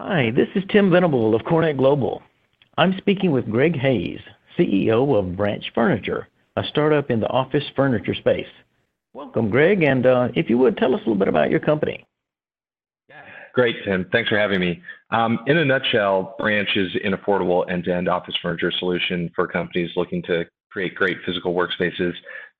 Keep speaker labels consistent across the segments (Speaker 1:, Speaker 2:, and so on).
Speaker 1: Hi, this is Tim Venable of CoreNet Global. I'm speaking with Greg Hayes, CEO of Branch Furniture, a startup in the office furniture space. Welcome, Greg, and uh, if you would tell us a little bit about your company.
Speaker 2: Great, Tim. Thanks for having me. Um, in a nutshell, Branch is an affordable end-to-end office furniture solution for companies looking to create great physical workspaces.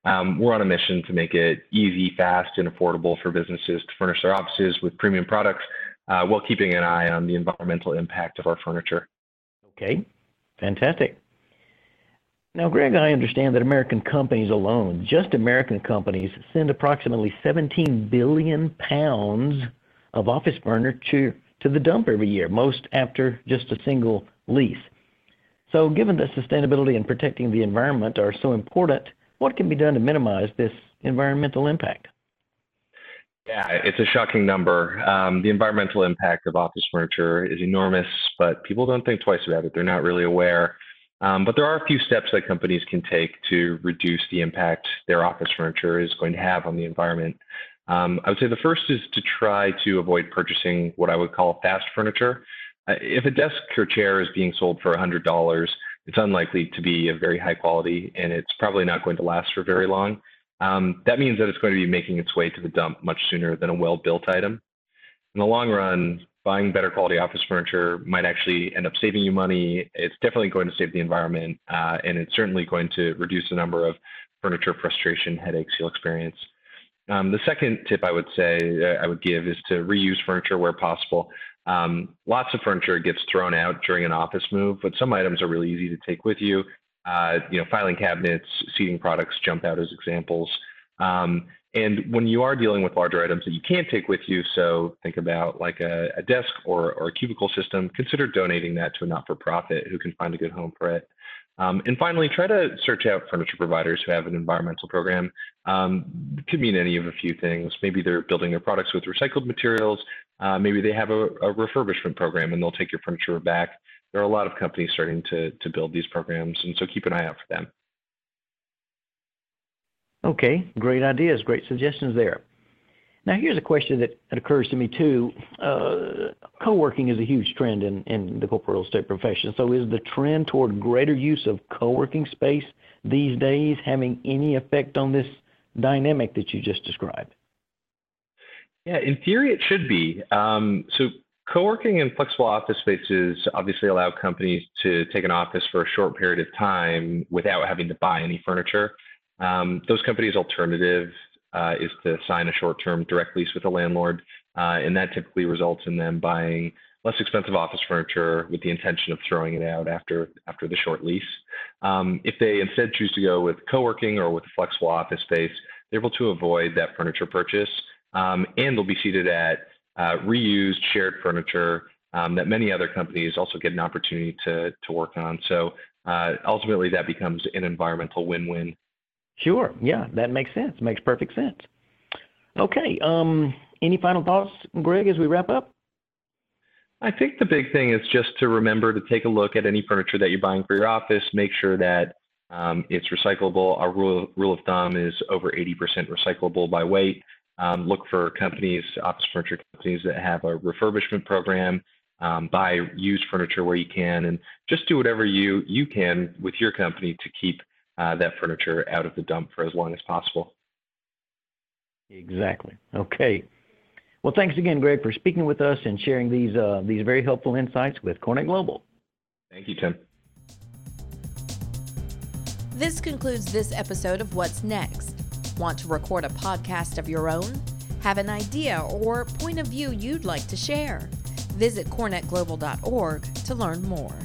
Speaker 2: Um, we're on a mission to make it easy, fast, and affordable for businesses to furnish their offices with premium products uh, while keeping an eye on the environmental impact of our furniture.
Speaker 1: Okay, fantastic. Now, Greg, I understand that American companies alone, just American companies, send approximately 17 billion pounds of office furniture to the dump every year, most after just a single lease. So, given that sustainability and protecting the environment are so important, what can be done to minimize this environmental impact?
Speaker 2: Yeah, it's a shocking number. Um, the environmental impact of office furniture is enormous, but people don't think twice about it. They're not really aware. Um, but there are a few steps that companies can take to reduce the impact their office furniture is going to have on the environment. Um, I would say the first is to try to avoid purchasing what I would call fast furniture. Uh, if a desk or chair is being sold for $100, it's unlikely to be of very high quality and it's probably not going to last for very long. Um, that means that it's going to be making its way to the dump much sooner than a well-built item. In the long run, buying better quality office furniture might actually end up saving you money. It's definitely going to save the environment, uh, and it's certainly going to reduce the number of furniture frustration headaches you'll experience. Um, the second tip I would say uh, I would give is to reuse furniture where possible. Um, lots of furniture gets thrown out during an office move, but some items are really easy to take with you. Uh, you know, filing cabinets, seating products jump out as examples. Um, and when you are dealing with larger items that you can't take with you, so think about like a, a desk or, or, a cubicle system, consider donating that to a not-for-profit who can find a good home for it. Um, and finally, try to search out furniture providers who have an environmental program. Um, could mean any of a few things. Maybe they're building their products with recycled materials. Uh, maybe they have a, a, refurbishment program and they'll take your furniture back there are a lot of companies starting to, to build these programs, and so keep an eye out for them.
Speaker 1: Okay, great ideas, great suggestions there. Now, here's a question that, that occurs to me too. Uh, co working is a huge trend in, in the corporate real estate profession. So, is the trend toward greater use of co working space these days having any effect on this dynamic that you just described?
Speaker 2: Yeah, in theory, it should be. Um, so, Co-working and flexible office spaces obviously allow companies to take an office for a short period of time without having to buy any furniture. Um, those companies' alternative uh, is to sign a short-term direct lease with a landlord, uh, and that typically results in them buying less expensive office furniture with the intention of throwing it out after after the short lease. Um, if they instead choose to go with co-working or with a flexible office space, they're able to avoid that furniture purchase, um, and they'll be seated at uh, reused shared furniture um, that many other companies also get an opportunity to, to work on. So uh, ultimately, that becomes an environmental win-win.
Speaker 1: Sure. Yeah, that makes sense. Makes perfect sense. Okay. Um, any final thoughts, Greg, as we wrap up?
Speaker 2: I think the big thing is just to remember to take a look at any furniture that you're buying for your office. Make sure that um, it's recyclable. Our rule, rule of thumb is over 80% recyclable by weight. Um, look for companies, office furniture companies that have a refurbishment program. Um, buy used furniture where you can, and just do whatever you you can with your company to keep uh, that furniture out of the dump for as long as possible.
Speaker 1: Exactly. Okay. Well, thanks again, Greg, for speaking with us and sharing these uh, these very helpful insights with CoreNet Global.
Speaker 2: Thank you, Tim.
Speaker 3: This concludes this episode of What's Next. Want to record a podcast of your own? Have an idea or point of view you'd like to share? Visit corenetglobal.org to learn more.